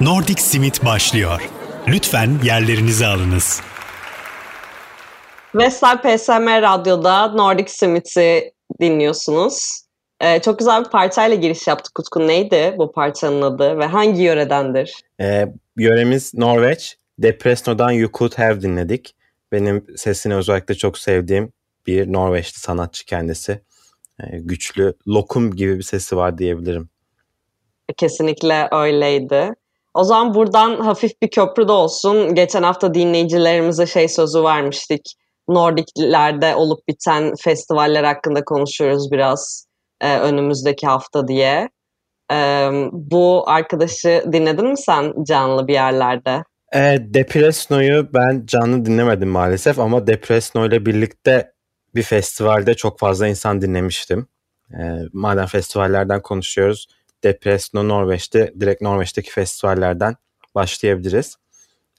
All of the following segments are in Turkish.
Nordic Simit başlıyor. Lütfen yerlerinizi alınız. Vestel PSM Radyo'da Nordic Simit'i dinliyorsunuz. Ee, çok güzel bir parçayla giriş yaptık Utkun. Neydi bu parçanın adı ve hangi yöredendir? Ee, yöremiz Norveç. Depresno'dan You Could Have dinledik. Benim sesini özellikle çok sevdiğim bir Norveçli sanatçı kendisi. Ee, güçlü, lokum gibi bir sesi var diyebilirim. Kesinlikle öyleydi. O zaman buradan hafif bir köprü de olsun. Geçen hafta dinleyicilerimize şey sözü vermiştik. Nordiklerde olup biten festivaller hakkında konuşuyoruz biraz e, önümüzdeki hafta diye. E, bu arkadaşı dinledin mi sen canlı bir yerlerde? E, Depresno'yu ben canlı dinlemedim maalesef ama Depresno ile birlikte bir festivalde çok fazla insan dinlemiştim. E, madem festivallerden konuşuyoruz, Depresno Norveç'te, direkt Norveç'teki festivallerden başlayabiliriz.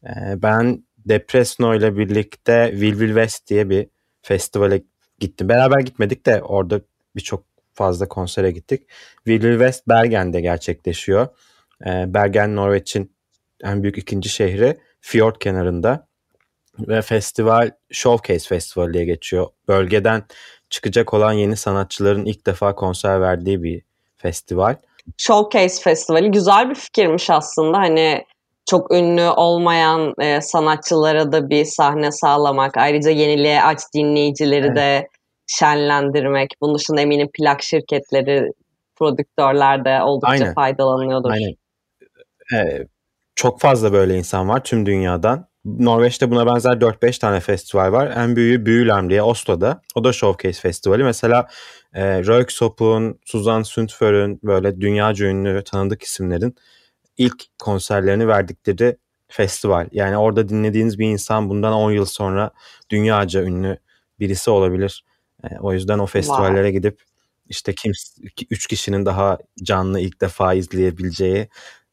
E, ben Depresno ile birlikte Will West diye bir festivale gittim. Beraber gitmedik de orada birçok fazla konsere gittik. Will West Bergen'de gerçekleşiyor. E, Bergen Norveç'in en büyük ikinci şehri Fjord kenarında ve festival Showcase Festivali diye geçiyor. Bölgeden çıkacak olan yeni sanatçıların ilk defa konser verdiği bir festival. Showcase Festivali güzel bir fikirmiş aslında. Hani çok ünlü olmayan e, sanatçılara da bir sahne sağlamak, ayrıca yeniliğe aç dinleyicileri evet. de şenlendirmek. Bunun dışında eminim plak şirketleri, prodüktörler de oldukça Aynen. faydalanıyordur. Aynen. Ee, çok fazla böyle insan var tüm dünyadan. Norveç'te buna benzer 4-5 tane festival var. En büyüğü Büyülem diye Oslo'da. O da Showcase Festivali. Mesela e, Röyksopp'un, Suzanne Sundför'ün böyle dünyaca ünlü tanıdık isimlerin ilk konserlerini verdikleri festival. Yani orada dinlediğiniz bir insan bundan 10 yıl sonra dünyaca ünlü birisi olabilir. E, o yüzden o festivallere wow. gidip işte kim üç kişinin daha canlı ilk defa izleyebileceği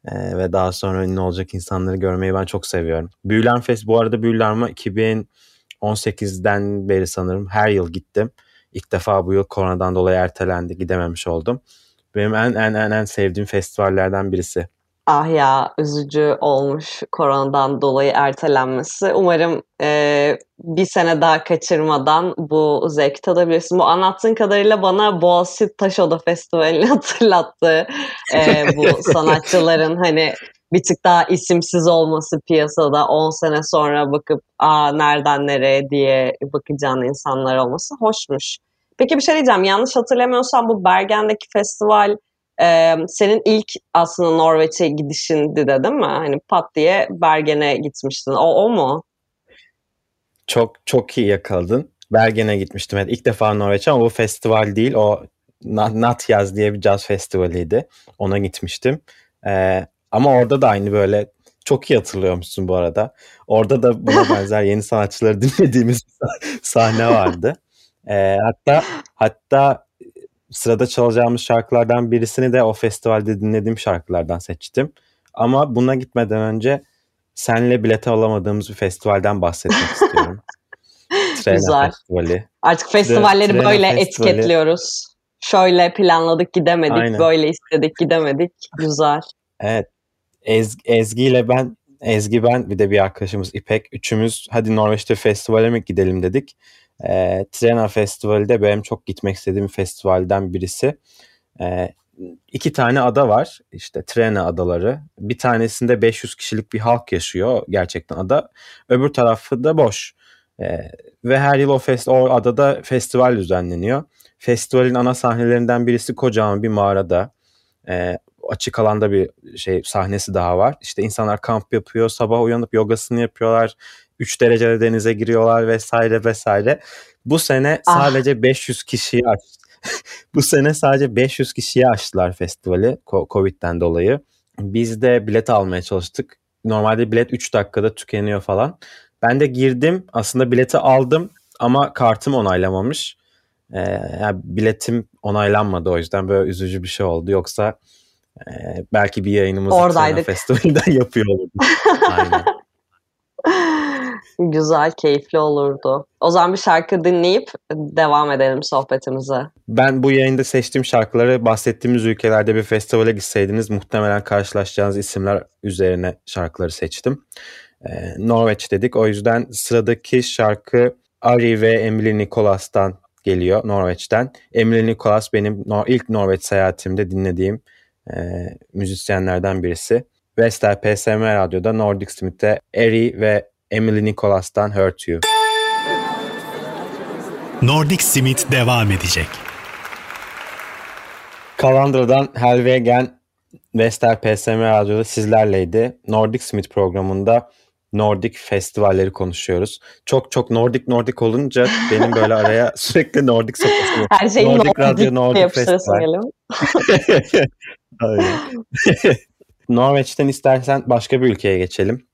e, ve daha sonra ünlü olacak insanları görmeyi ben çok seviyorum. Büyülen Fest bu arada Büyülenme 2018'den beri sanırım her yıl gittim. İlk defa bu yıl koronadan dolayı ertelendi gidememiş oldum. Benim en en en en sevdiğim festivallerden birisi. Ah ya üzücü olmuş koronadan dolayı ertelenmesi. Umarım e, bir sene daha kaçırmadan bu zevki tadabilirsin. Bu anlattığın kadarıyla bana Boğaziçi Taşoda Festivali'ni hatırlattı. E, bu sanatçıların hani bir tık daha isimsiz olması piyasada 10 sene sonra bakıp aa nereden nereye diye bakacağın insanlar olması hoşmuş. Peki bir şey diyeceğim. Yanlış hatırlamıyorsam bu Bergen'deki festival ee, senin ilk aslında Norveç'e gidişindi de değil mi? Hani pat diye Bergen'e gitmiştin. O, o mu? Çok çok iyi yakaladın. Bergen'e gitmiştim. Evet, ilk defa Norveç'e ama bu festival değil. O Nat Yaz diye bir caz festivaliydi. Ona gitmiştim. Ee, ama orada da aynı böyle çok iyi hatırlıyormuşsun bu arada. Orada da buna benzer yeni sanatçıları dinlediğimiz sahne vardı. Ee, hatta hatta sırada çalacağımız şarkılardan birisini de o festivalde dinlediğim şarkılardan seçtim. Ama buna gitmeden önce senle bileti alamadığımız bir festivalden bahsetmek istiyorum. Trena Güzel. Festivali. Artık festivalleri Trena böyle Festivali. etiketliyoruz. Şöyle planladık gidemedik, Aynen. böyle istedik gidemedik. Güzel. Evet. Ez, Ezgi ile ben, Ezgi ben bir de bir arkadaşımız İpek. Üçümüz hadi Norveç'te festivale mi gidelim dedik. E, Trena Festivali de benim çok gitmek istediğim festivalden birisi. E, iki tane ada var. İşte Trena adaları. Bir tanesinde 500 kişilik bir halk yaşıyor gerçekten ada. Öbür tarafı da boş. E, ve her yıl o, fest, o adada festival düzenleniyor. Festivalin ana sahnelerinden birisi kocaman bir mağarada. E, açık alanda bir şey sahnesi daha var. İşte insanlar kamp yapıyor, sabah uyanıp yogasını yapıyorlar, 3 derecede denize giriyorlar vesaire vesaire. Bu sene ah. sadece 500 kişiyi aç. Bu sene sadece 500 kişiye açtılar festivali Covid'den dolayı. Biz de bilet almaya çalıştık. Normalde bilet 3 dakikada tükeniyor falan. Ben de girdim. Aslında bileti aldım ama kartım onaylamamış. Ee, yani biletim onaylanmadı o yüzden böyle üzücü bir şey oldu. Yoksa e, belki bir yayınımızı Oradaydık. festivalinden yapıyor olurduk. Aynen. Güzel, keyifli olurdu. O zaman bir şarkı dinleyip devam edelim sohbetimize. Ben bu yayında seçtiğim şarkıları bahsettiğimiz ülkelerde bir festivale gitseydiniz muhtemelen karşılaşacağınız isimler üzerine şarkıları seçtim. Ee, Norveç dedik. O yüzden sıradaki şarkı Ari ve Emily Nicholas'tan geliyor Norveç'ten. Emily Nicholas benim ilk Norveç seyahatimde dinlediğim e, müzisyenlerden birisi. Vestel PSM Radyo'da Nordic Smith'te Eri ve Emily Nicholas'tan Hurt You. Nordic Smith devam edecek. Kalandra'dan Helvegen Vestel PSM Radyo'da sizlerleydi. Nordic Smith programında Nordic festivalleri konuşuyoruz. Çok çok Nordic Nordic olunca benim böyle araya sürekli Nordic sokası. Her şeyi Nordic, Nordic Radyo Nordic Festival. Norveç'ten istersen başka bir ülkeye geçelim.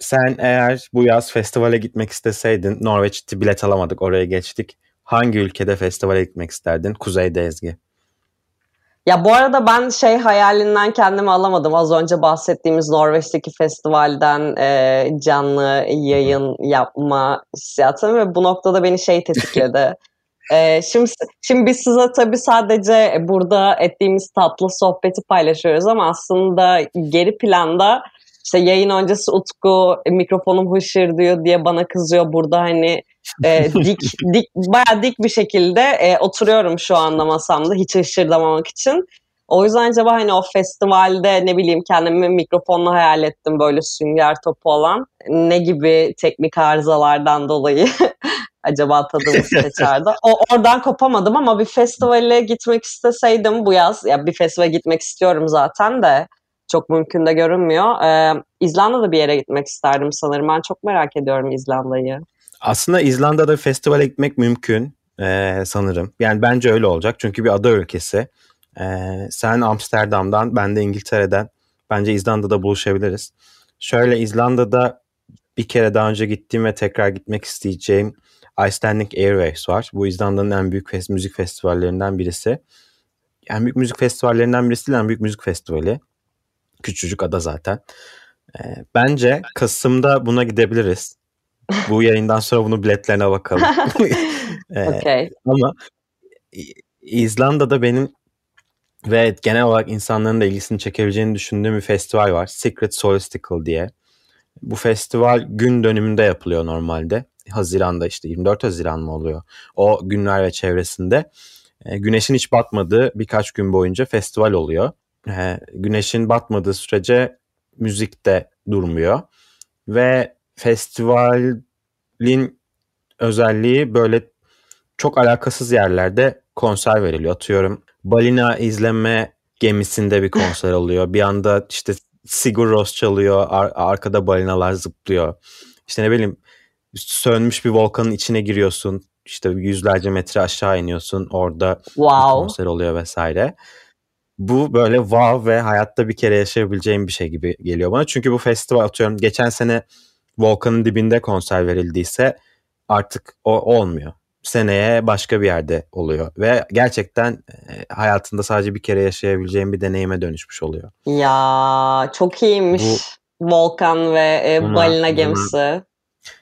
Sen eğer bu yaz festivale gitmek isteseydin, Norveç'te bilet alamadık oraya geçtik. Hangi ülkede festivale gitmek isterdin? Kuzeyde Ezgi. Ya bu arada ben şey hayalinden kendimi alamadım. Az önce bahsettiğimiz Norveç'teki festivalden e, canlı yayın yapma hissiyatım ve bu noktada beni şey tetikledi. e, şimdi, şimdi biz size tabii sadece burada ettiğimiz tatlı sohbeti paylaşıyoruz ama aslında geri planda işte yayın öncesi Utku e, mikrofonum hışır diyor diye bana kızıyor burada hani e, dik dik baya dik bir şekilde e, oturuyorum şu anda masamda hiç hışırdamamak için. O yüzden acaba hani o festivalde ne bileyim kendimi mikrofonla hayal ettim böyle sünger topu olan. Ne gibi teknik arızalardan dolayı acaba tadımız kaçardı. O, oradan kopamadım ama bir festivale gitmek isteseydim bu yaz, ya bir festivale gitmek istiyorum zaten de çok mümkün de görünmüyor. Ee, İzlanda'da bir yere gitmek isterdim sanırım. Ben çok merak ediyorum İzlanda'yı. Aslında İzlanda'da festivale gitmek mümkün ee, sanırım. Yani bence öyle olacak. Çünkü bir ada ülkesi. Ee, sen Amsterdam'dan, ben de İngiltere'den. Bence İzlanda'da buluşabiliriz. Şöyle İzlanda'da bir kere daha önce gittiğim ve tekrar gitmek isteyeceğim Icelandic Airwaves var. Bu İzlanda'nın en büyük fes- müzik festivallerinden birisi. En büyük müzik festivallerinden birisi değil, en büyük müzik festivali. Küçücük ada zaten. E, bence Kasım'da buna gidebiliriz. Bu yayından sonra bunu biletlerine bakalım. e, okay. Ama İzlanda'da benim ve genel olarak insanların da ilgisini çekebileceğini düşündüğüm bir festival var. Secret Solsticle diye. Bu festival gün dönümünde yapılıyor normalde. Haziranda işte 24 Haziran mı oluyor? O günler ve çevresinde. E, güneşin hiç batmadığı birkaç gün boyunca festival oluyor güneşin batmadığı sürece müzik de durmuyor. Ve festivalin özelliği böyle çok alakasız yerlerde konser veriliyor. Atıyorum balina izleme gemisinde bir konser oluyor. Bir anda işte Sigur Ros çalıyor. Ar- arkada balinalar zıplıyor. İşte ne bileyim sönmüş bir volkanın içine giriyorsun. İşte yüzlerce metre aşağı iniyorsun. Orada wow. bir konser oluyor vesaire bu böyle wow ve hayatta bir kere yaşayabileceğim bir şey gibi geliyor bana. Çünkü bu festival atıyorum geçen sene Volkan'ın dibinde konser verildiyse artık o olmuyor. Seneye başka bir yerde oluyor ve gerçekten e, hayatında sadece bir kere yaşayabileceğim bir deneyime dönüşmüş oluyor. Ya çok iyiymiş. Bu, Volkan ve e, buna, balina gemisi. Buna.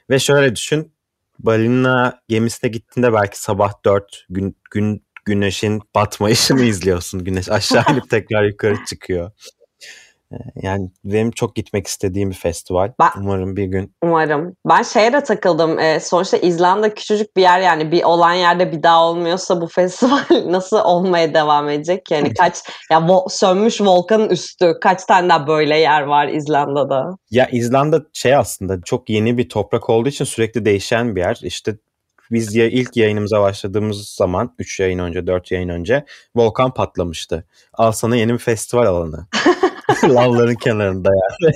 Ve şöyle düşün. Balina gemisine gittiğinde belki sabah 4 gün gün güneşin batmayışını izliyorsun. Güneş aşağı inip tekrar yukarı çıkıyor. Ee, yani benim çok gitmek istediğim bir festival. Ben, umarım bir gün. Umarım. Ben şeye de takıldım. Ee, sonuçta İzlanda küçücük bir yer yani bir olan yerde bir daha olmuyorsa bu festival nasıl olmaya devam edecek? Yani kaç ya vo- sönmüş volkanın üstü kaç tane daha böyle yer var İzlanda'da? Ya İzlanda şey aslında çok yeni bir toprak olduğu için sürekli değişen bir yer. İşte biz ya ilk yayınımıza başladığımız zaman 3 yayın önce 4 yayın önce volkan patlamıştı. Al sana yeni bir festival alanı. Lavların kenarında yani.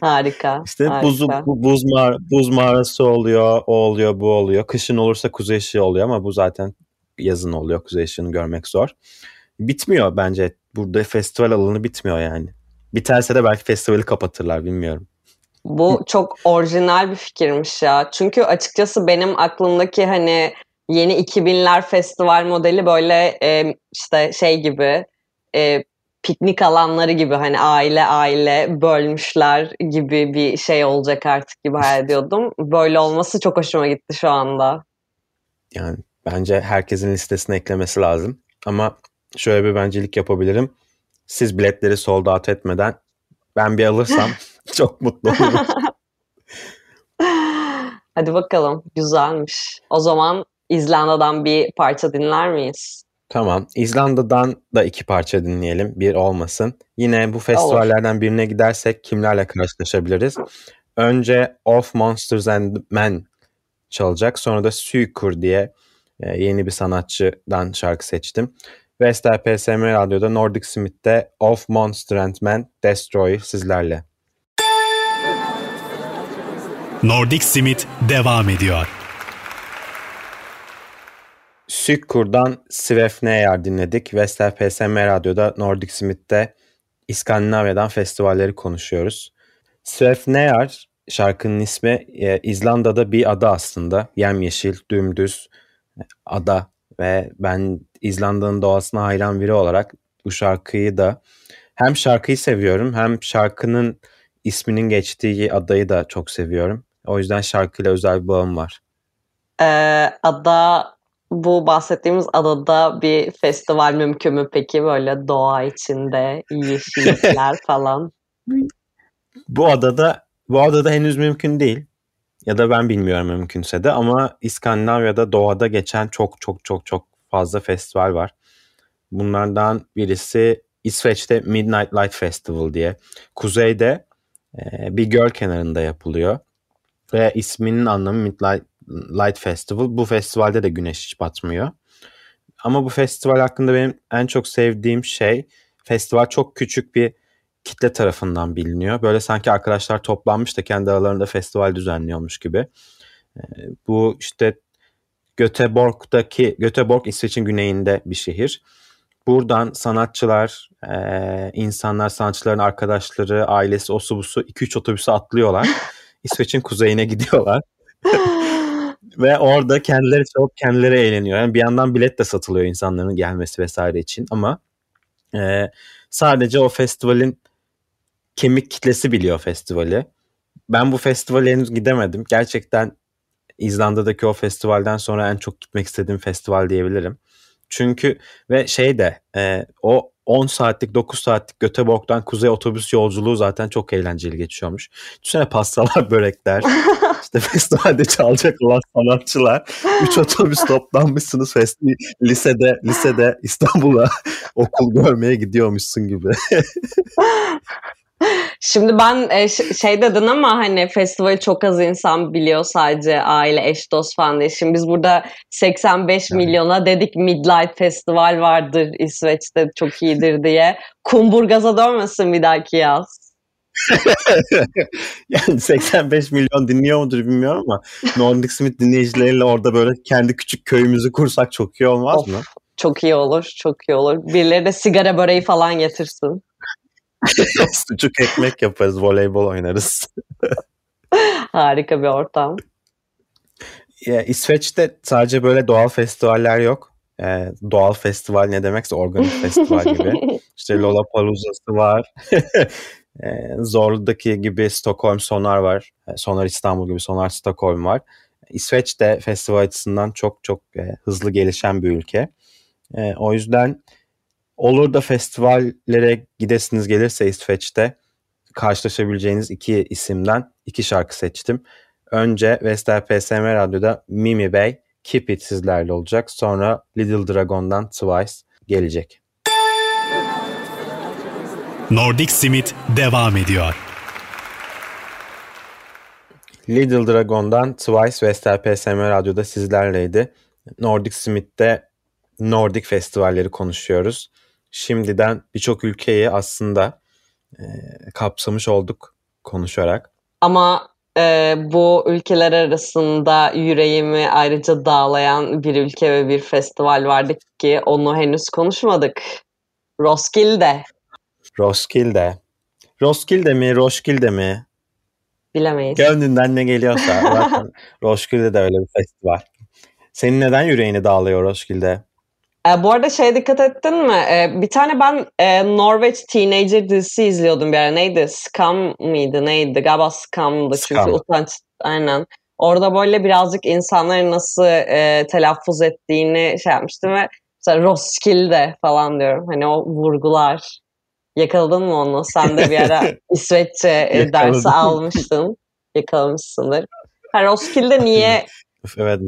harika. İşte harika. buz buz mağara, buz mağarası oluyor, o oluyor, bu oluyor. Kışın olursa kuzey ışığı oluyor ama bu zaten yazın oluyor. Kuzey ışığını görmek zor. Bitmiyor bence. Burada festival alanı bitmiyor yani. Biterse de belki festivali kapatırlar bilmiyorum. Bu çok orijinal bir fikirmiş ya. Çünkü açıkçası benim aklımdaki hani yeni 2000'ler festival modeli böyle e, işte şey gibi e, piknik alanları gibi hani aile aile bölmüşler gibi bir şey olacak artık gibi hayal ediyordum. Böyle olması çok hoşuma gitti şu anda. Yani bence herkesin listesine eklemesi lazım. Ama şöyle bir bencilik yapabilirim. Siz biletleri sold out etmeden ben bir alırsam çok mutlu olurum. Hadi bakalım. Güzelmiş. O zaman İzlanda'dan bir parça dinler miyiz? Tamam. İzlanda'dan da iki parça dinleyelim. Bir olmasın. Yine bu festivallerden birine gidersek kimlerle karşılaşabiliriz? Önce Of Monsters and Men çalacak. Sonra da Suikur diye e, yeni bir sanatçıdan şarkı seçtim. Vestel PSM Radyo'da Nordic Smith'te Of Monster and Men Destroy sizlerle. Nordic Smith devam ediyor. Sükkur'dan Svefneyar dinledik. Vestel PSM Radyo'da Nordic Smith'te İskandinavya'dan festivalleri konuşuyoruz. Svefneyar şarkının ismi e, İzlanda'da bir ada aslında. Yemyeşil, dümdüz ada ve ben İzlanda'nın doğasına hayran biri olarak bu şarkıyı da hem şarkıyı seviyorum hem şarkının isminin geçtiği adayı da çok seviyorum. O yüzden şarkıyla özel bir bağım var. Ee, ada bu bahsettiğimiz adada bir festival mümkün mü peki böyle doğa içinde yeşillikler falan? Bu adada bu adada henüz mümkün değil. Ya da ben bilmiyorum mümkünse de ama İskandinavya'da doğada geçen çok çok çok çok fazla festival var. Bunlardan birisi İsveç'te Midnight Light Festival diye. Kuzeyde e, bir göl kenarında yapılıyor. Ve isminin anlamı Midnight Light Festival. Bu festivalde de güneş hiç batmıyor. Ama bu festival hakkında benim en çok sevdiğim şey festival çok küçük bir kitle tarafından biliniyor. Böyle sanki arkadaşlar toplanmış da kendi aralarında festival düzenliyormuş gibi. Ee, bu işte Göteborg'daki Göteborg İsveç'in güneyinde bir şehir. Buradan sanatçılar, e, insanlar, sanatçıların arkadaşları, ailesi, osu busu 2-3 otobüse atlıyorlar. İsveç'in kuzeyine gidiyorlar. Ve orada kendileri çalıp kendileri eğleniyor. Yani bir yandan bilet de satılıyor insanların gelmesi vesaire için ama e, sadece o festivalin kemik kitlesi biliyor festivali. Ben bu festivale henüz gidemedim. Gerçekten İzlanda'daki o festivalden sonra en çok gitmek istediğim festival diyebilirim. Çünkü ve şey de e, o 10 saatlik 9 saatlik Göteborg'dan kuzey otobüs yolculuğu zaten çok eğlenceli geçiyormuş. Düşünsene pastalar, börekler, işte festivalde çalacak olan sanatçılar. 3 otobüs toplanmışsınız festi lisede lisede İstanbul'a okul görmeye gidiyormuşsun gibi. Şimdi ben e, şey dedin ama hani festivali çok az insan biliyor sadece aile, eş, dost falan diye. Şimdi biz burada 85 yani. milyona dedik Midlight Festival vardır İsveç'te çok iyidir diye. Kumburgaz'a dönmesin bir dahaki yaz. yani 85 milyon dinliyor mudur bilmiyorum ama Nordic Smith dinleyicileriyle orada böyle kendi küçük köyümüzü kursak çok iyi olmaz of, mı? Çok iyi olur, çok iyi olur. Birileri de sigara böreği falan getirsin. Sucuk ekmek yaparız, voleybol oynarız. Harika bir ortam. Ya, İsveç'te sadece böyle doğal festivaller yok. Ee, doğal festival ne demekse organik festival gibi. İşte Lollapalooza'sı var. ee, Zorlu'daki gibi Stockholm Sonar var. Sonar İstanbul gibi Sonar Stockholm var. İsveç de festival açısından çok çok e, hızlı gelişen bir ülke. E, o yüzden Olur da festivallere gidesiniz gelirse İsveç'te karşılaşabileceğiniz iki isimden iki şarkı seçtim. Önce Vestel PSM Radyo'da Mimi Bey Keep It sizlerle olacak. Sonra Little Dragon'dan Twice gelecek. Nordic Simit devam ediyor. Little Dragon'dan Twice Vestel PSM Radyo'da sizlerleydi. Nordic Smith'te Nordic festivalleri konuşuyoruz şimdiden birçok ülkeyi aslında e, kapsamış olduk konuşarak. Ama e, bu ülkeler arasında yüreğimi ayrıca dağlayan bir ülke ve bir festival vardı ki onu henüz konuşmadık. Roskilde. Roskilde. Roskilde mi, Roskilde mi? Bilemeyiz. Gönlünden ne geliyorsa. Zaten Roskilde de öyle bir festival. Senin neden yüreğini dağlıyor Roskilde? E, bu arada şeye dikkat ettin mi? E, bir tane ben e, Norveç Teenager dizisi izliyordum bir ara. Neydi? Scam mıydı? Neydi? Galiba Scam'dı çünkü Scam. utanç. Aynen. Orada böyle birazcık insanların nasıl e, telaffuz ettiğini şey yapmıştım ve mesela Roskilde falan diyorum. Hani o vurgular. Yakaladın mı onu? Sen de bir ara İsveççe e, dersi almıştın. Yakalamışsındır. Ha, Roskilde niye Evet.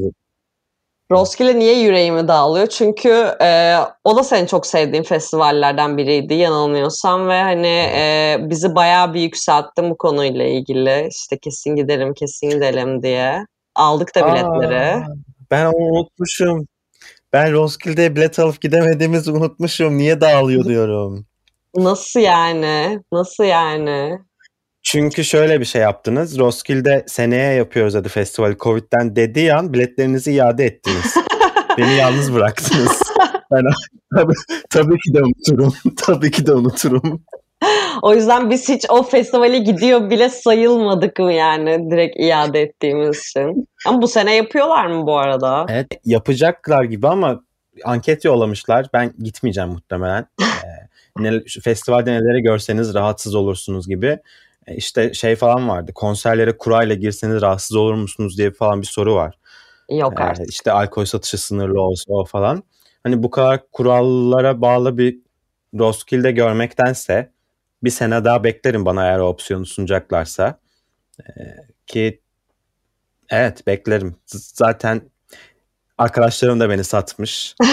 Roskilde niye yüreğimi dağılıyor? Çünkü e, o da senin çok sevdiğin festivallerden biriydi yanılmıyorsam ve hani e, bizi bayağı bir yükselttin bu konuyla ilgili. İşte kesin gidelim, kesin gidelim diye. Aldık da biletleri. Aa, ben onu unutmuşum. Ben Roskilde'ye bilet alıp gidemediğimizi unutmuşum. Niye dağılıyor diyorum. Nasıl yani? Nasıl yani? Çünkü şöyle bir şey yaptınız. Roskilde seneye yapıyoruz hadi festivali Covid'den dediği an biletlerinizi iade ettiniz. Beni yalnız bıraktınız. Ben tabii, tabii ki de unuturum. tabii ki de unuturum. O yüzden biz hiç o festivale gidiyor bile sayılmadık mı yani direkt iade ettiğimiz için. Ama bu sene yapıyorlar mı bu arada? Evet yapacaklar gibi ama anket yollamışlar. Ben gitmeyeceğim muhtemelen. Ee, ne, festivalde neleri görseniz rahatsız olursunuz gibi. Ee, işte şey falan vardı. Konserlere kurayla girseniz rahatsız olur musunuz diye falan bir soru var. Yok Ee, artık. işte alkol satışı sınırlı olsa o falan. Hani bu kadar kurallara bağlı bir Roskilde görmektense bir sene daha beklerim bana eğer opsiyonu sunacaklarsa. Ee, ki evet beklerim. Zaten arkadaşlarım da beni satmış.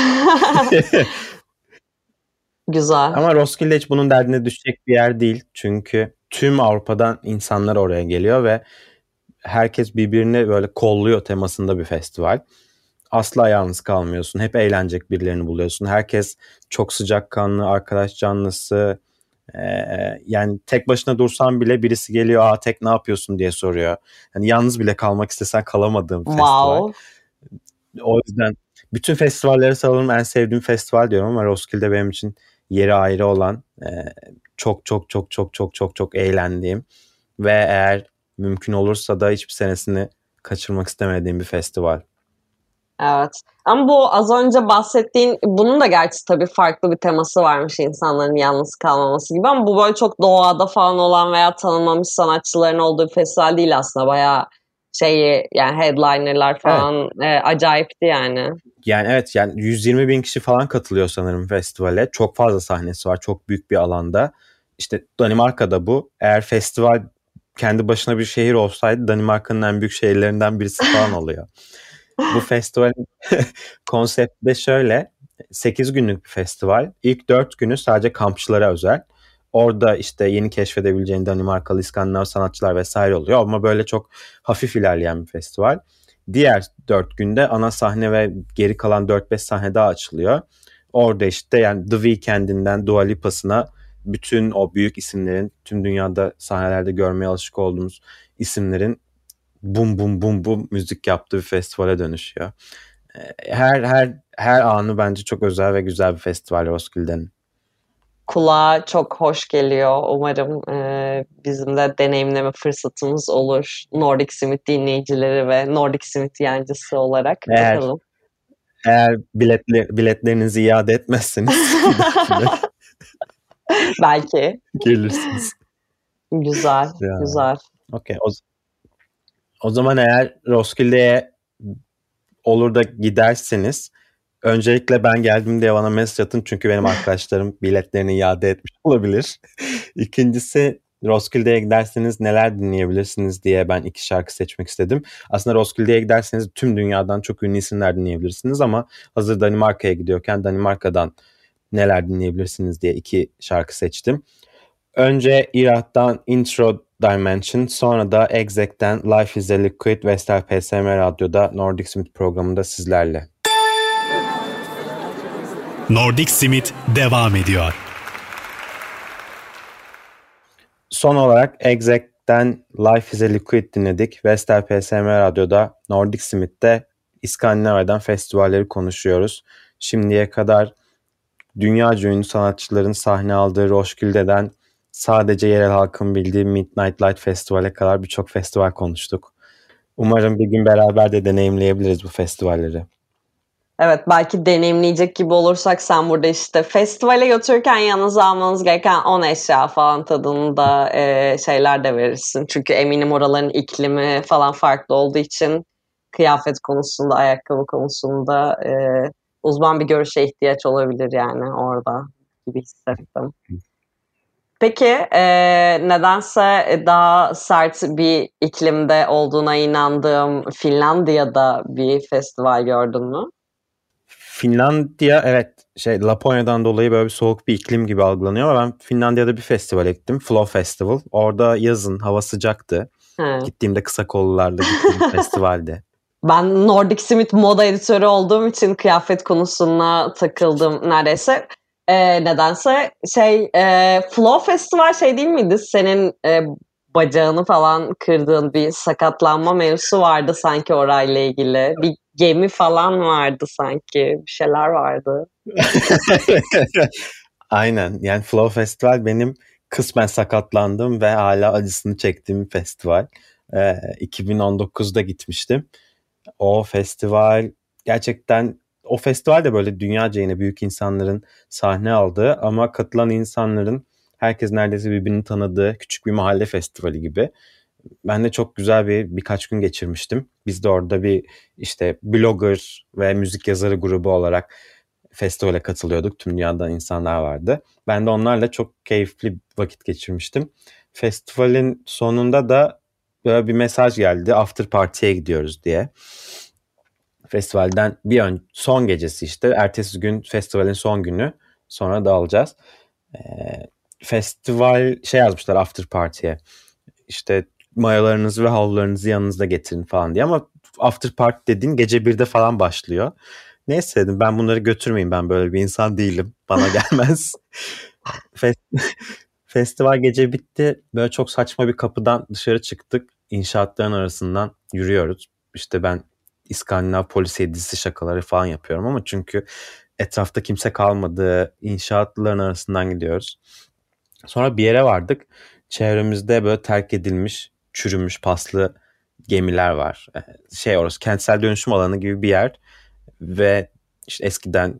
Güzel. Ama Roskilde hiç bunun derdine düşecek bir yer değil. Çünkü tüm Avrupa'dan insanlar oraya geliyor ve herkes birbirini böyle kolluyor temasında bir festival. Asla yalnız kalmıyorsun. Hep eğlenecek birilerini buluyorsun. Herkes çok sıcakkanlı, arkadaş canlısı. Ee, yani tek başına dursan bile birisi geliyor, "Aa tek ne yapıyorsun?" diye soruyor. Yani yalnız bile kalmak istesen kalamadığın bir festival. Wow. O yüzden bütün festivallere sanırım en sevdiğim festival diyorum ama Roskilde benim için yeri ayrı olan e, çok çok çok çok çok çok çok eğlendiğim ve eğer mümkün olursa da hiçbir senesini kaçırmak istemediğim bir festival. Evet. Ama bu az önce bahsettiğin bunun da gerçi tabii farklı bir teması varmış insanların yalnız kalmaması gibi ama bu böyle çok doğada falan olan veya tanınmamış sanatçıların olduğu bir festival değil aslında. Bayağı şeyi yani headlinerlar falan e, acayipti yani. Yani evet yani 120 bin kişi falan katılıyor sanırım festivale. Çok fazla sahnesi var. Çok büyük bir alanda. İşte Danimarka'da bu. Eğer festival kendi başına bir şehir olsaydı Danimarka'nın en büyük şehirlerinden birisi falan oluyor. bu festivalin konsepti de şöyle. 8 günlük bir festival. İlk 4 günü sadece kampçılara özel. Orada işte yeni keşfedebileceğin Danimarkalı, İskandinav sanatçılar vesaire oluyor ama böyle çok hafif ilerleyen bir festival. Diğer 4 günde ana sahne ve geri kalan 4-5 sahne daha açılıyor. Orada işte yani The Weeknd'inden Dua Lipa'sına bütün o büyük isimlerin tüm dünyada sahnelerde görmeye alışık olduğumuz isimlerin bum bum bum bum müzik yaptığı bir festivale dönüşüyor. Ee, Her her her anı bence çok özel ve güzel bir festival Roskilde'nin. Kulağa çok hoş geliyor. Umarım e, bizim de deneyimleme fırsatımız olur. Nordic Smith dinleyicileri ve Nordic Smith yancısı olarak. Eğer- Bakalım. Eğer biletli, biletlerinizi iade etmezseniz Belki. gelirsiniz. Güzel. Ya. Güzel. Okey. O, o zaman eğer Roskilde'ye olur da giderseniz öncelikle ben geldim diye bana mesaj atın çünkü benim arkadaşlarım biletlerini iade etmiş olabilir. İkincisi Roskilde'ye giderseniz neler dinleyebilirsiniz diye ben iki şarkı seçmek istedim. Aslında Roskilde'ye giderseniz tüm dünyadan çok ünlü isimler dinleyebilirsiniz ama hazır Danimarka'ya gidiyorken Danimarka'dan neler dinleyebilirsiniz diye iki şarkı seçtim. Önce Irak'tan Intro Dimension, sonra da Exact'ten Life is a Liquid Vestel PSM Radyo'da Nordic Smith programında sizlerle. Nordic Smith devam ediyor. Son olarak Exact'ten Life is a Liquid dinledik. Vestel PSM Radyo'da Nordic Smith'te İskandinavya'dan festivalleri konuşuyoruz. Şimdiye kadar dünyaca ünlü sanatçıların sahne aldığı Roskilde'den sadece yerel halkın bildiği Midnight Light Festival'e kadar birçok festival konuştuk. Umarım bir gün beraber de deneyimleyebiliriz bu festivalleri. Evet belki deneyimleyecek gibi olursak sen burada işte festivale götürürken yanınıza almanız gereken 10 eşya falan tadında e, şeyler de verirsin. Çünkü eminim oraların iklimi falan farklı olduğu için kıyafet konusunda, ayakkabı konusunda e, uzman bir görüşe ihtiyaç olabilir yani orada gibi hissettim. Peki e, nedense daha sert bir iklimde olduğuna inandığım Finlandiya'da bir festival gördün mü? Finlandiya evet şey Laponya'dan dolayı böyle bir soğuk bir iklim gibi algılanıyor ama ben Finlandiya'da bir festival gittim. Flow Festival. Orada yazın hava sıcaktı. He. Gittiğimde kısa kollularla gittiğim festivalde. Ben Nordic Smith moda editörü olduğum için kıyafet konusuna takıldım neredeyse. Ee, nedense şey e, Flow Festival şey değil miydi? Senin e, bacağını falan kırdığın bir sakatlanma mevzusu vardı sanki orayla ilgili. Bir gemi falan vardı sanki. Bir şeyler vardı. Aynen. Yani Flow Festival benim kısmen sakatlandım ve hala acısını çektiğim festival. Ee, 2019'da gitmiştim. O festival gerçekten o festival de böyle dünyaca yine büyük insanların sahne aldığı ama katılan insanların herkes neredeyse birbirini tanıdığı küçük bir mahalle festivali gibi. Ben de çok güzel bir birkaç gün geçirmiştim. Biz de orada bir işte blogger ve müzik yazarı grubu olarak festivale katılıyorduk. Tüm dünyadan insanlar vardı. Ben de onlarla çok keyifli vakit geçirmiştim. Festivalin sonunda da böyle bir mesaj geldi. After party'ye gidiyoruz diye. Festivalden bir ön son gecesi işte. Ertesi gün festivalin son günü. Sonra dağılacağız. Ee, festival şey yazmışlar after party'ye. İşte mayalarınızı ve havlularınızı yanınızda getirin falan diye ama after party dediğin gece birde falan başlıyor. Neyse dedim ben bunları götürmeyeyim ben böyle bir insan değilim. Bana gelmez. Festival gece bitti. Böyle çok saçma bir kapıdan dışarı çıktık. İnşaatların arasından yürüyoruz. İşte ben İskandinav polisiye dizisi şakaları falan yapıyorum ama çünkü etrafta kimse kalmadığı inşaatların arasından gidiyoruz. Sonra bir yere vardık. Çevremizde böyle terk edilmiş, çürümüş, paslı gemiler var. Ee, şey orası kentsel dönüşüm alanı gibi bir yer ve işte eskiden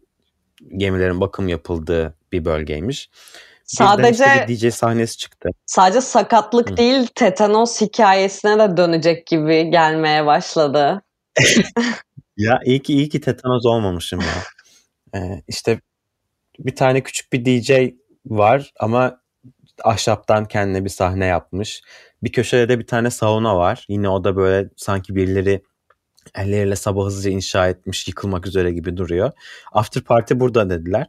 gemilerin bakım yapıldığı bir bölgeymiş. Sadece işte DJ sahnesi çıktı. Sadece sakatlık Hı. değil, tetanos hikayesine de dönecek gibi gelmeye başladı. ya iyi ki iyi ki tetanos olmamışım ya. Ee, işte bir tane küçük bir DJ var ama ahşaptan kendine bir sahne yapmış. Bir köşede de bir tane sauna var. Yine o da böyle sanki birileri elleriyle sabah hızlıca inşa etmiş, yıkılmak üzere gibi duruyor. After party burada dediler.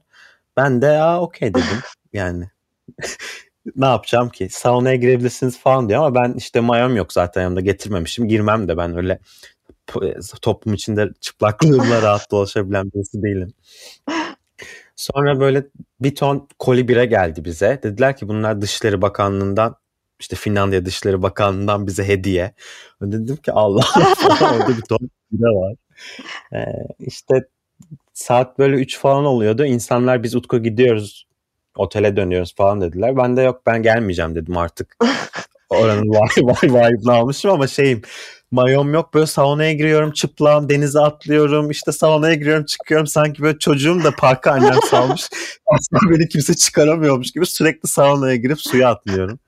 Ben de ya okey dedim. Yani ne yapacağım ki? Saunaya girebilirsiniz falan diyor ama ben işte mayom yok zaten yanımda getirmemişim. Girmem de ben öyle toplum içinde çıplaklığımla rahat dolaşabilen birisi değilim. Sonra böyle bir ton koli bire geldi bize. Dediler ki bunlar Dışişleri Bakanlığı'ndan işte Finlandiya Dışişleri Bakanlığı'ndan bize hediye. Dedim ki Allah Allah orada bir ton bire var. Ee, işte saat böyle 3 falan oluyordu. İnsanlar biz Utku gidiyoruz otele dönüyoruz falan dediler. Ben de yok ben gelmeyeceğim dedim artık. Oranın vay vay vibe'ını almışım ama şeyim mayom yok böyle saunaya giriyorum çıplağım denize atlıyorum işte saunaya giriyorum çıkıyorum sanki böyle çocuğum da parka annem salmış aslında beni kimse çıkaramıyormuş gibi sürekli saunaya girip suya atlıyorum.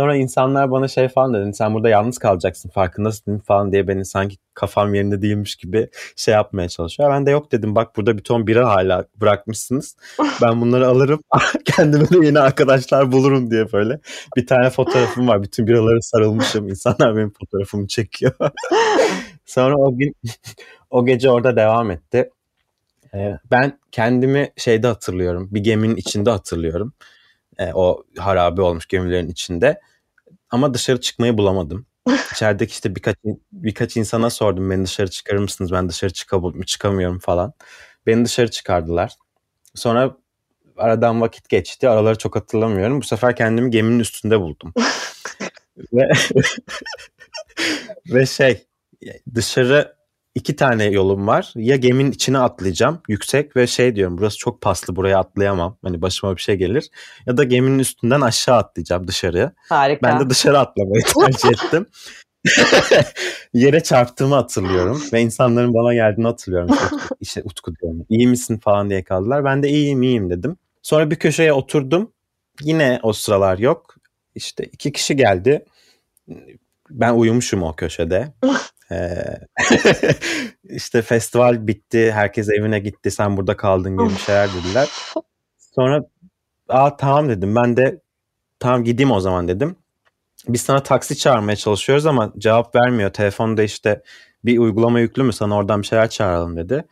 Sonra insanlar bana şey falan dedi. Sen burada yalnız kalacaksın farkındasın falan diye beni sanki kafam yerinde değilmiş gibi şey yapmaya çalışıyor. Ben de yok dedim bak burada bir ton bira hala bırakmışsınız. Ben bunları alırım. Kendime de yeni arkadaşlar bulurum diye böyle. Bir tane fotoğrafım var. Bütün biraları sarılmışım. İnsanlar benim fotoğrafımı çekiyor. Sonra o gün o gece orada devam etti. Ee, ben kendimi şeyde hatırlıyorum. Bir geminin içinde hatırlıyorum. E, o harabe olmuş gemilerin içinde. Ama dışarı çıkmayı bulamadım. İçerideki işte birkaç birkaç insana sordum beni dışarı çıkarır mısınız? Ben dışarı çıkab- çıkamıyorum falan. Beni dışarı çıkardılar. Sonra aradan vakit geçti. Araları çok hatırlamıyorum. Bu sefer kendimi geminin üstünde buldum. ve ve şey dışarı iki tane yolum var. Ya geminin içine atlayacağım yüksek ve şey diyorum burası çok paslı buraya atlayamam. Hani başıma bir şey gelir. Ya da geminin üstünden aşağı atlayacağım dışarıya. Harika. Ben de dışarı atlamayı tercih ettim. yere çarptığımı hatırlıyorum ve insanların bana geldiğini hatırlıyorum. İşte, işte Utku diyorum. İyi misin falan diye kaldılar. Ben de iyiyim iyiyim dedim. Sonra bir köşeye oturdum. Yine o sıralar yok. İşte iki kişi geldi. Ben uyumuşum o köşede. ee, işte festival bitti. Herkes evine gitti. Sen burada kaldın gibi şeyler dediler. Sonra aa tamam dedim. Ben de tamam gideyim o zaman dedim. Biz sana taksi çağırmaya çalışıyoruz ama cevap vermiyor. Telefonda işte bir uygulama yüklü mü sana oradan bir şeyler çağıralım dedi.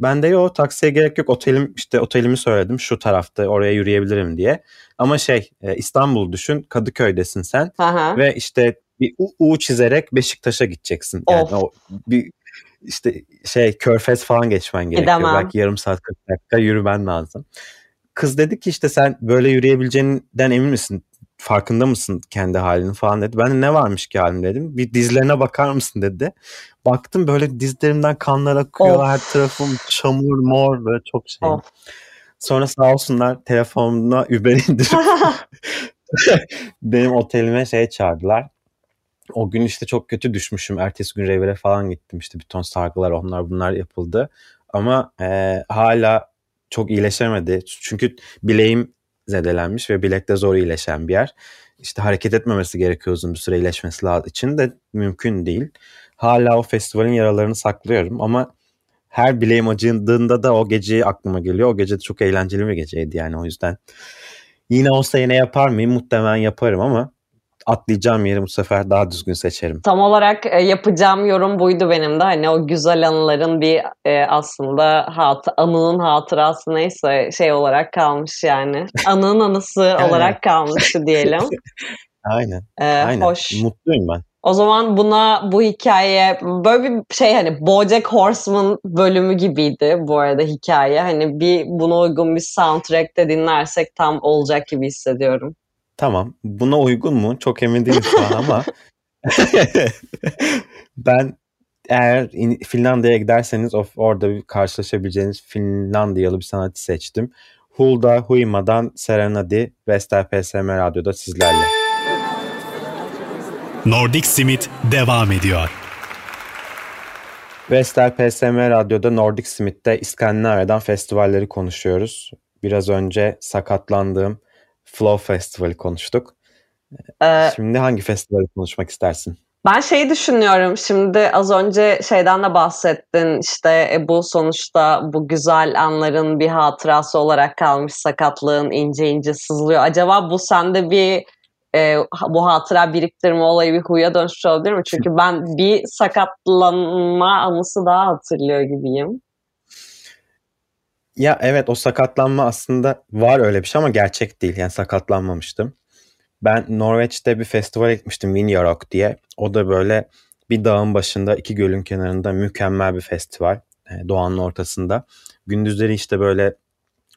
Ben de o taksiye gerek yok. Otelim işte otelimi söyledim şu tarafta oraya yürüyebilirim diye. Ama şey e, İstanbul düşün Kadıköy'desin sen Aha. ve işte bir U, U çizerek Beşiktaş'a gideceksin. Yani Of. o bir işte şey Körfez falan geçmen gerekiyor. Gidemem. Belki yarım saat 40 dakika yürümen lazım. Kız dedi ki işte sen böyle yürüyebileceğinden emin misin? Farkında mısın kendi halinin falan dedi. Ben de ne varmış ki halim dedim. Bir dizlerine bakar mısın dedi. Baktım böyle dizlerimden kanlar akıyor. Of. Her tarafım çamur mor böyle çok şey. Of. Sonra sağ olsunlar telefonuna Uber indirip benim otelime şey çağırdılar. O gün işte çok kötü düşmüşüm. Ertesi gün revire falan gittim. İşte bir ton sargılar onlar bunlar yapıldı. Ama e, hala çok iyileşemedi. Çünkü bileğim zedelenmiş ve bilekte zor iyileşen bir yer. İşte hareket etmemesi gerekiyor uzun bir süre iyileşmesi lazım için de mümkün değil. Hala o festivalin yaralarını saklıyorum ama her bileğim acındığında da o gece aklıma geliyor. O gece de çok eğlenceli bir geceydi yani o yüzden. Yine olsa yine yapar mıyım? Muhtemelen yaparım ama atlayacağım yeri bu sefer daha düzgün seçerim. Tam olarak e, yapacağım yorum buydu benim de. Hani o güzel anıların bir e, aslında hat anının hatırası neyse şey olarak kalmış yani. Anının anısı olarak kalmış diyelim. Aynen. E, Aynen. Hoş. Mutluyum ben. O zaman buna bu hikaye böyle bir şey hani BoJack Horseman bölümü gibiydi bu arada hikaye. Hani bir buna uygun bir soundtrack de dinlersek tam olacak gibi hissediyorum. Tamam. Buna uygun mu? Çok emin değilim şu an ama ben eğer in- Finlandiya'ya giderseniz of, orada bir karşılaşabileceğiniz Finlandiyalı bir sanatçı seçtim. Hulda Huima'dan Serenadi Vestel PSM Radyo'da sizlerle. Nordic Simit devam ediyor. Vestel PSM Radyo'da Nordic Smith'te İskandinavya'dan festivalleri konuşuyoruz. Biraz önce sakatlandığım Flow Festival'i konuştuk. Ee, Şimdi hangi festivali konuşmak istersin? Ben şeyi düşünüyorum şimdi az önce şeyden de bahsettin işte e, bu sonuçta bu güzel anların bir hatırası olarak kalmış sakatlığın ince ince sızlıyor. Acaba bu sende bir e, bu hatıra biriktirme olayı bir huya dönüşmüş olabilir mi? Çünkü ben bir sakatlanma anısı daha hatırlıyor gibiyim. Ya evet o sakatlanma aslında var öyle bir şey ama gerçek değil. Yani sakatlanmamıştım. Ben Norveç'te bir festivale gitmiştim Vinjarok diye. O da böyle bir dağın başında iki gölün kenarında mükemmel bir festival. e, Doğanın ortasında. Gündüzleri işte böyle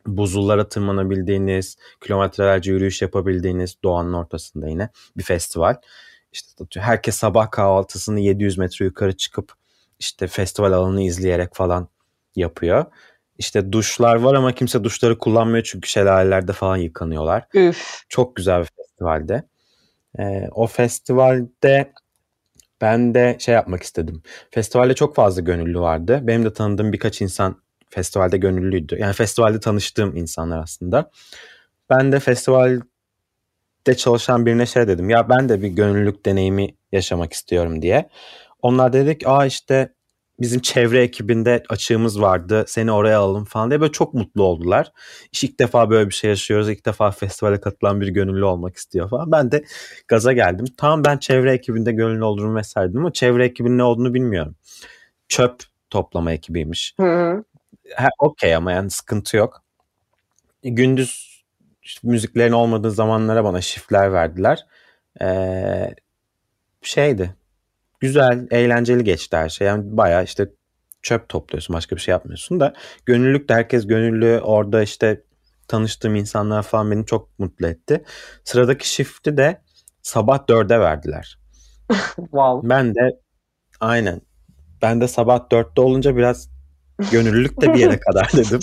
buzullara tırmanabildiğiniz, kilometrelerce yürüyüş yapabildiğiniz doğanın ortasında yine bir festival. İşte herkes sabah kahvaltısını 700 metre yukarı çıkıp işte festival alanını izleyerek falan yapıyor. İşte duşlar var ama kimse duşları kullanmıyor çünkü şelalelerde falan yıkanıyorlar. Üf. Çok güzel bir festivalde. Ee, o festivalde ben de şey yapmak istedim. Festivalde çok fazla gönüllü vardı. Benim de tanıdığım birkaç insan festivalde gönüllüydü. Yani festivalde tanıştığım insanlar aslında. Ben de festivalde çalışan birine şey dedim. Ya ben de bir gönüllülük deneyimi yaşamak istiyorum diye. Onlar dedik aa işte bizim çevre ekibinde açığımız vardı. Seni oraya alalım falan diye böyle çok mutlu oldular. İşte ilk defa böyle bir şey yaşıyoruz. İlk defa festivale katılan bir gönüllü olmak istiyor falan. Ben de gaza geldim. Tamam ben çevre ekibinde gönüllü olduğumu vesaire ama çevre ekibinin ne olduğunu bilmiyorum. Çöp toplama ekibiymiş. Hı hı. Ha, Okey ama yani sıkıntı yok. Gündüz işte müziklerin olmadığı zamanlara bana shiftler verdiler. Ee, şeydi. Güzel, eğlenceli geçti her şey. Yani bayağı işte çöp topluyorsun, başka bir şey yapmıyorsun da gönüllülük de herkes gönüllü. Orada işte tanıştığım insanlar falan beni çok mutlu etti. Sıradaki shift'i de sabah dörde verdiler. Wow. Ben de aynen. Ben de sabah dörtte olunca biraz gönüllülük de bir yere kadar dedim.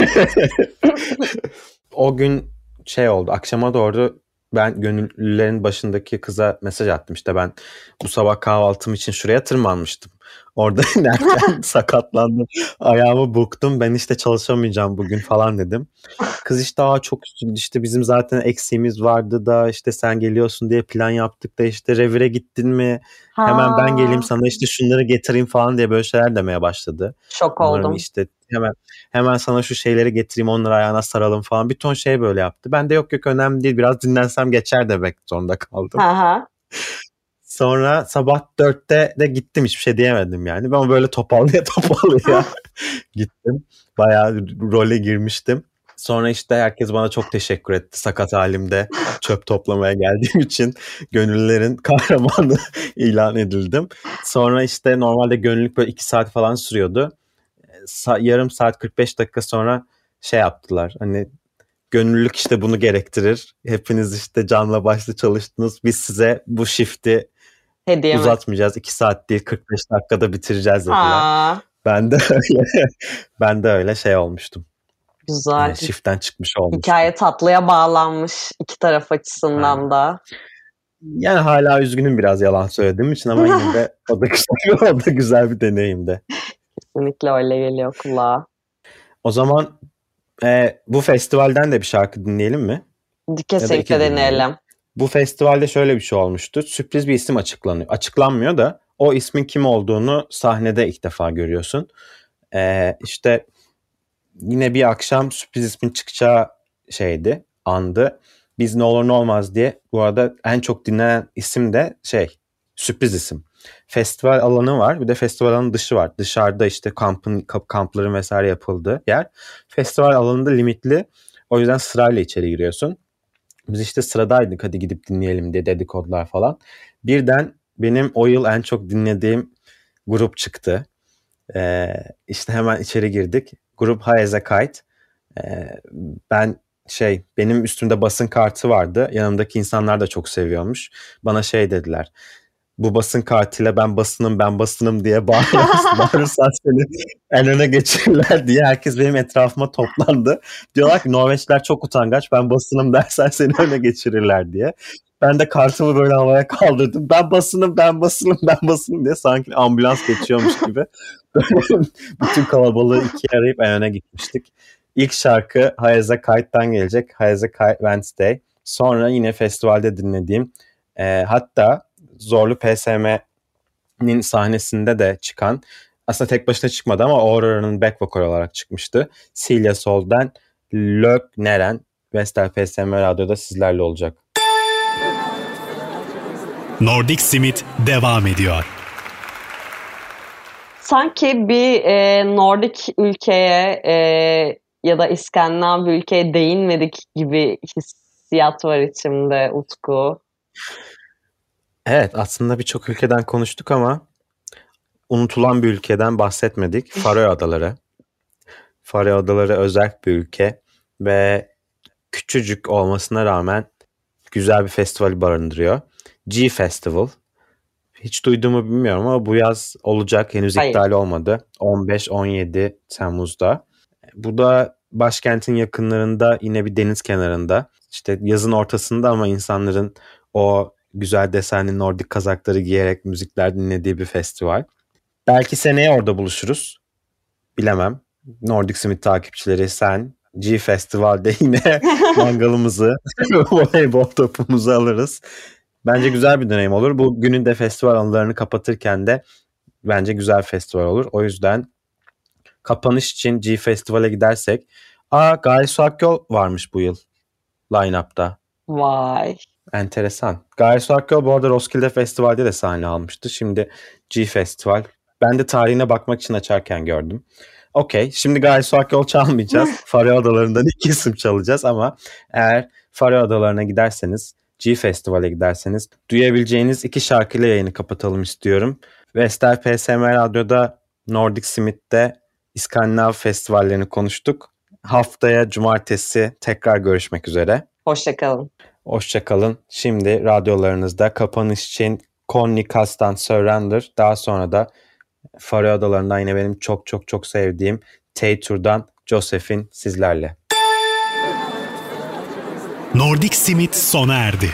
o gün şey oldu. Akşama doğru ben gönüllülerin başındaki kıza mesaj attım. İşte ben bu sabah kahvaltım için şuraya tırmanmıştım. Orada inerken sakatlandım. Ayağımı burktum. Ben işte çalışamayacağım bugün falan dedim. Kız işte Aa, çok üzüldü. İşte bizim zaten eksiğimiz vardı da işte sen geliyorsun diye plan yaptık da işte revire gittin mi? Ha, Hemen ben geleyim sana işte şunları getireyim falan diye böyle şeyler demeye başladı. Şok Umarım oldum. işte hemen hemen sana şu şeyleri getireyim onları ayağına saralım falan. Bir ton şey böyle yaptı. Ben de yok yok önemli değil biraz dinlensem geçer demek zorunda kaldım. Hı. Sonra sabah dörtte de gittim hiçbir şey diyemedim yani. Ben böyle toparlaya toparlaya gittim. Bayağı role girmiştim. Sonra işte herkes bana çok teşekkür etti sakat halimde çöp toplamaya geldiğim için gönüllülerin kahramanı ilan edildim. Sonra işte normalde gönüllülük böyle 2 saat falan sürüyordu. Sa- yarım saat 45 dakika sonra şey yaptılar. Hani gönüllülük işte bunu gerektirir. Hepiniz işte canla başla çalıştınız. Biz size bu shift'i Hediye uzatmayacağız. 2 saat değil 45 dakikada bitireceğiz dediler. Aa, Ben de öyle ben de öyle şey olmuştum. güzel. Yani shift'ten çıkmış olmuştum. Hikaye tatlıya bağlanmış iki taraf açısından da. Yani hala üzgünüm biraz yalan söylediğim için ama yine de o da güzel, o da güzel bir deneyimdi. Kesinlikle öyle geliyor kulağa. O zaman e, bu festivalden de bir şarkı dinleyelim mi? Kesinlikle deneyelim. Bu festivalde şöyle bir şey olmuştu. Sürpriz bir isim açıklanıyor. Açıklanmıyor da o ismin kim olduğunu sahnede ilk defa görüyorsun. Ee, işte yine bir akşam sürpriz ismin çıkacağı şeydi, andı. Biz ne olur ne olmaz diye bu arada en çok dinlenen isim de şey sürpriz isim. Festival alanı var bir de festival alanı dışı var. Dışarıda işte kampın kamp- kampların vesaire yapıldığı yer. Festival alanında limitli. O yüzden sırayla içeri giriyorsun. Biz işte sıradaydık hadi gidip dinleyelim diye dedikodular falan. Birden benim o yıl en çok dinlediğim grup çıktı. Ee, işte hemen içeri girdik. Grup High as a Kite. Ee, ben şey benim üstümde basın kartı vardı. Yanımdaki insanlar da çok seviyormuş. Bana şey dediler. Bu basın kartıyla ben basınım ben basınım diye bağırırsan, seni en öne geçirirler diye herkes benim etrafıma toplandı. Diyorlar ki Norveçler çok utangaç ben basınım dersen seni öne geçirirler diye. Ben de kartımı böyle havaya kaldırdım. Ben basınım ben basınım ben basınım diye sanki ambulans geçiyormuş gibi. Bütün kalabalığı ikiye arayıp en öne gitmiştik. İlk şarkı Hayaza Kite'dan gelecek. Hayaza Kite Wednesday. Sonra yine festivalde dinlediğim e, hatta Zorlu PSM'nin sahnesinde de çıkan aslında tek başına çıkmadı ama Aurora'nın back vocal olarak çıkmıştı. Celia Sol'dan Lök Neren Vestel PSM Radyo'da sizlerle olacak. Nordic Simit devam ediyor. Sanki bir e, Nordik ülkeye e, ya da İskandinav bir ülkeye değinmedik gibi hissiyat var içimde Utku. Evet aslında birçok ülkeden konuştuk ama unutulan bir ülkeden bahsetmedik. Faroe Adaları. Faroe Adaları özel bir ülke ve küçücük olmasına rağmen güzel bir festival barındırıyor. G Festival. Hiç duyduğumu bilmiyorum ama bu yaz olacak. Henüz Hayır. iptal olmadı. 15-17 Temmuz'da. Bu da başkentin yakınlarında yine bir deniz kenarında. İşte yazın ortasında ama insanların o güzel desenli Nordik kazakları giyerek müzikler dinlediği bir festival. Belki seneye orada buluşuruz. Bilemem. Nordic Smith takipçileri sen G Festival'de yine mangalımızı, voleybol topumuzu alırız. Bence güzel bir deneyim olur. Bu günün de festival anılarını kapatırken de bence güzel festival olur. O yüzden kapanış için G Festival'e gidersek Aa Gaye Su Akyol varmış bu yıl line-up'ta. Vay. Enteresan. Gaye Su Akyol bu arada Roskilde Festival'de de sahne almıştı. Şimdi G Festival. Ben de tarihine bakmak için açarken gördüm. Okey. Şimdi Gaye Su Akyol çalmayacağız. Faroe Adaları'ndan iki isim çalacağız ama eğer Faroe Adaları'na giderseniz G Festival'e giderseniz duyabileceğiniz iki şarkıyla yayını kapatalım istiyorum. Vestel PSM Radyo'da Nordic Smith'te İskandinav festivallerini konuştuk. Haftaya cumartesi tekrar görüşmek üzere. Hoşçakalın. Hoşçakalın. Şimdi radyolarınızda kapanış için Connie Kastan Surrender daha sonra da Faroe Adaları'ndan yine benim çok çok çok sevdiğim Taytur'dan Josephine sizlerle. Nordic Simit sona erdi.